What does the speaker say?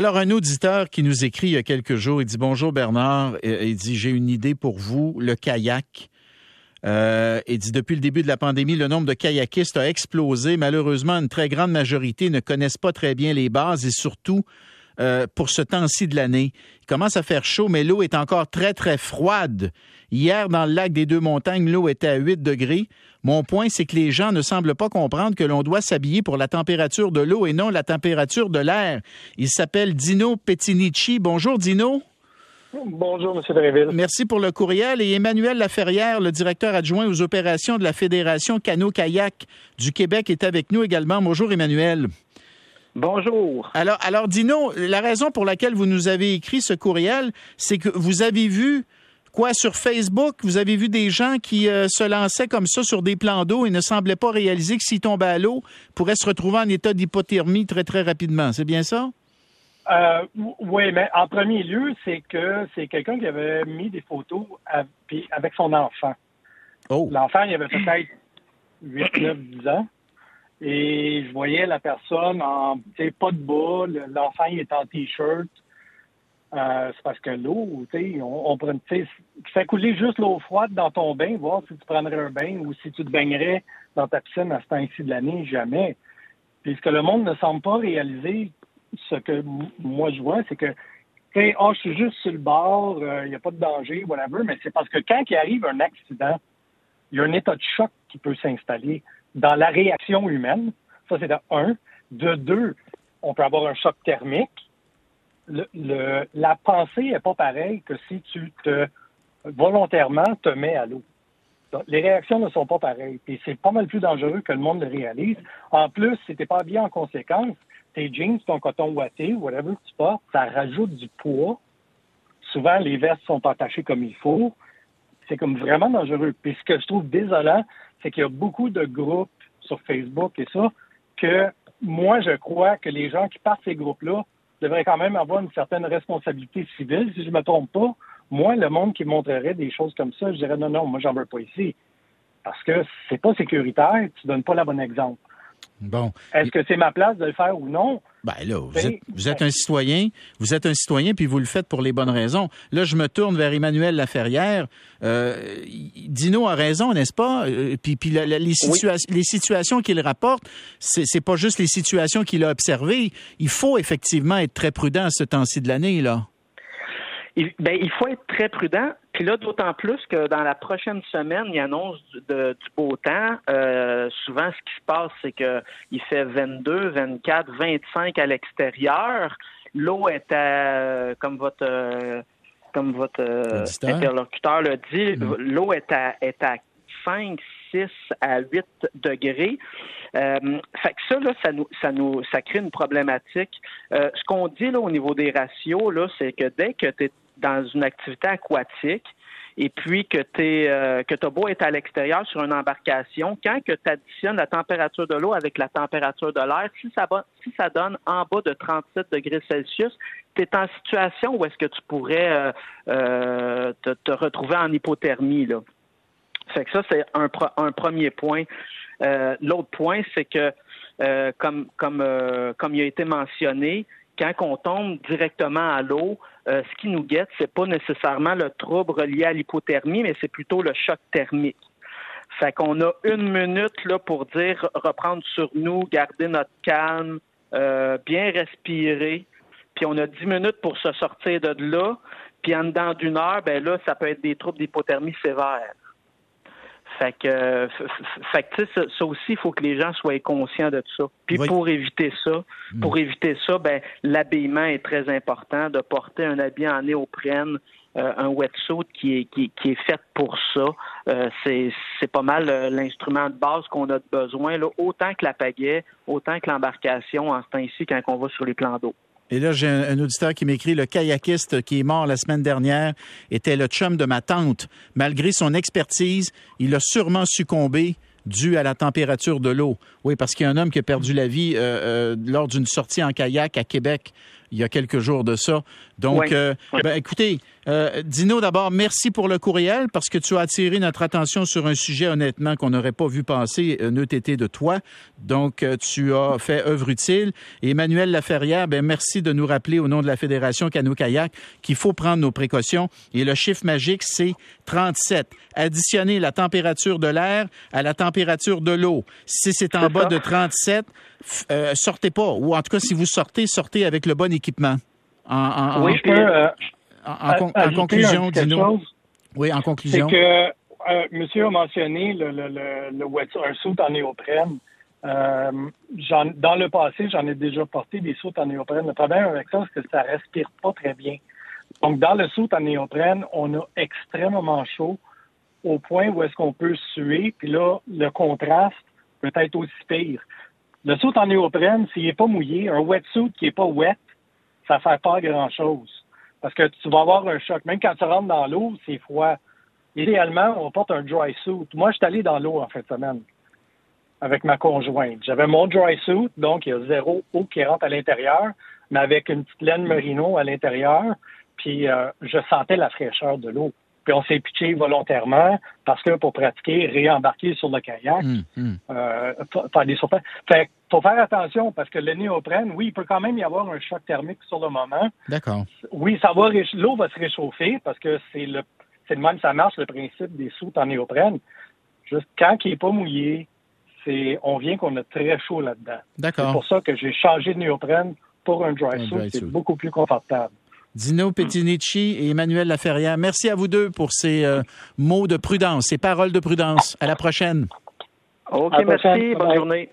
Alors, un auditeur qui nous écrit il y a quelques jours, il dit Bonjour Bernard, il dit J'ai une idée pour vous, le kayak. Euh, il dit depuis le début de la pandémie, le nombre de kayakistes a explosé. Malheureusement, une très grande majorité ne connaissent pas très bien les bases et surtout euh, pour ce temps-ci de l'année. Il commence à faire chaud, mais l'eau est encore très, très froide. Hier, dans le lac des Deux-Montagnes, l'eau était à 8 degrés. Mon point, c'est que les gens ne semblent pas comprendre que l'on doit s'habiller pour la température de l'eau et non la température de l'air. Il s'appelle Dino Pettinici. Bonjour, Dino. Bonjour, M. Dréville. Merci pour le courriel. Et Emmanuel Laferrière, le directeur adjoint aux opérations de la Fédération Cano-Kayak du Québec, est avec nous également. Bonjour, Emmanuel. Bonjour. Alors, alors, Dino, la raison pour laquelle vous nous avez écrit ce courriel, c'est que vous avez vu quoi sur Facebook, vous avez vu des gens qui euh, se lançaient comme ça sur des plans d'eau et ne semblaient pas réaliser que s'ils tombaient à l'eau, pourraient se retrouver en état d'hypothermie très, très rapidement. C'est bien ça? Euh, oui, mais en premier lieu, c'est que c'est quelqu'un qui avait mis des photos avec son enfant. Oh. L'enfant, il avait peut-être 8, 9, 10 ans. Et je voyais la personne en, pas de bas, l'enfant, il est en T-shirt. Euh, c'est parce que l'eau, on, on tu fais couler juste l'eau froide dans ton bain, voir si tu prendrais un bain ou si tu te baignerais dans ta piscine à ce temps-ci de l'année, jamais. Puis ce que le monde ne semble pas réaliser, ce que moi je vois, c'est que tu oh, je suis juste sur le bord, il euh, n'y a pas de danger, whatever, mais c'est parce que quand il arrive un accident, il y a un état de choc qui peut s'installer dans la réaction humaine. Ça, c'est de un. De deux, on peut avoir un choc thermique. La pensée n'est pas pareille que si tu te volontairement te mets à l'eau. Les réactions ne sont pas pareilles. Et c'est pas mal plus dangereux que le monde le réalise. En plus, si tu pas bien en conséquence, tes jeans, ton coton ouaté, whatever que tu portes, ça rajoute du poids. Souvent, les vestes sont attachées comme il faut. C'est comme vraiment dangereux. Puis ce que je trouve désolant, c'est qu'il y a beaucoup de groupes sur Facebook et ça, que moi, je crois que les gens qui partent ces groupes-là devraient quand même avoir une certaine responsabilité civile, si je ne me trompe pas. Moi, le monde qui montrerait des choses comme ça, je dirais non, non, moi, j'en veux pas ici. Parce que c'est pas sécuritaire, tu donnes pas le bon exemple. Bon. Est-ce que c'est ma place de le faire ou non? Ben là, vous, ben, êtes, vous êtes, un citoyen, vous êtes un citoyen, puis vous le faites pour les bonnes raisons. Là, je me tourne vers Emmanuel Laferrière. Euh, Dino a raison, n'est-ce pas? Euh, puis, les, les situations qu'il rapporte, c'est, c'est pas juste les situations qu'il a observées. Il faut effectivement être très prudent à ce temps-ci de l'année, là. Il, ben, il faut être très prudent. Puis là, d'autant plus que dans la prochaine semaine, il annonce du, du beau temps. Euh, souvent, ce qui se passe, c'est qu'il fait 22, 24, 25 à l'extérieur. L'eau est à, comme votre, comme votre euh, interlocuteur l'a dit, mm-hmm. l'eau est à, est à 5, 6 à 8 degrés. Euh, fait que ça, là, ça nous, ça nous, ça crée une problématique. Euh, ce qu'on dit là au niveau des ratios, là, c'est que dès que tu es dans une activité aquatique, et puis que tu euh, que as beau être à l'extérieur sur une embarcation, quand tu additionnes la température de l'eau avec la température de l'air, si ça, si ça donne en bas de 37 degrés Celsius, tu es en situation où est-ce que tu pourrais euh, te, te, retrouver en hypothermie. Là. Fait que ça, c'est un, premier point. Euh, l'autre point, c'est que, euh, comme, comme, euh, comme il a été mentionné, quand on tombe directement à l'eau, ce qui nous guette, c'est pas nécessairement le trouble relié à l'hypothermie, mais c'est plutôt le choc thermique. Fait qu'on a une minute là pour dire reprendre sur nous, garder notre calme, bien respirer, puis on a dix minutes pour se sortir de là, puis en dedans d'une heure, ben là, ça peut être des troubles d'hypothermie sévères. Fait que, fait que ça, ça, aussi, il faut que les gens soient conscients de ça. Puis pour éviter ça, pour éviter ça, ben l'habillement est très important. De porter un habit en néoprène, euh, un wetsuit qui est qui, qui, est fait pour ça. Euh, c'est c'est pas mal euh, l'instrument de base qu'on a besoin là, autant que la pagaie, autant que l'embarcation en ce temps-ci quand on va sur les plans d'eau. Et là, j'ai un, auditeur qui m'écrit le kayakiste qui est mort la semaine dernière était le chum de ma tante. Malgré son expertise, il a sûrement succombé dû à la température de l'eau. Oui, parce qu'il y a un homme qui a perdu la vie euh, euh, lors d'une sortie en kayak à Québec il y a quelques jours de ça. Donc, euh, ben, écoutez, euh, Dino, d'abord, merci pour le courriel parce que tu as attiré notre attention sur un sujet, honnêtement, qu'on n'aurait pas vu passer, euh, ne été de toi. Donc, tu as fait œuvre utile. Et Emmanuel Laferrière, ben, merci de nous rappeler au nom de la Fédération Canoë-Kayak qu'il faut prendre nos précautions. Et le chiffre magique, c'est 37. Additionner la température de l'air à la température de l'eau. Si c'est en bas de 37, euh, sortez pas. Ou en tout cas, si vous sortez, sortez avec le bon équipement. En, oui, je peux, euh, en, conclusion, dis-nous. Oui, en conclusion. C'est que euh, monsieur a mentionné le, le, le, un saut en néoprène. Euh, dans le passé, j'en ai déjà porté des sauts en néoprène. Le problème avec ça, c'est que ça respire pas très bien. Donc, dans le saut en néoprène, on a extrêmement chaud au point où est-ce qu'on peut suer. Puis là, le contraste peut être aussi pire. Le saut en néoprène, s'il n'est pas mouillé, un wetsuit qui n'est pas wet, ça ne fait pas grand-chose. Parce que tu vas avoir un choc. Même quand tu rentres dans l'eau, c'est froid. Idéalement, on porte un dry suit. Moi, je suis allé dans l'eau en fin de semaine avec ma conjointe. J'avais mon dry suit, donc il y a zéro eau qui rentre à l'intérieur, mais avec une petite laine merino à l'intérieur, puis euh, je sentais la fraîcheur de l'eau. Puis on s'est pitché volontairement parce que pour pratiquer, réembarquer sur le kayak. Euh, faire des sauts. Fait faut faire attention parce que le néoprène, oui, il peut quand même y avoir un choc thermique sur le moment. D'accord. Oui, ça va l'eau va se réchauffer parce que c'est le c'est le même ça marche le principe des soutes en néoprène. Juste quand il n'est pas mouillé, c'est on vient qu'on a très chaud là-dedans. D'accord. C'est pour ça que j'ai changé de néoprène pour un dry, suit. C'est beaucoup plus confortable. Dino Pettinici et Emmanuel Laferrière, merci à vous deux pour ces euh, mots de prudence, ces paroles de prudence. À la prochaine. OK, merci. Bonne journée.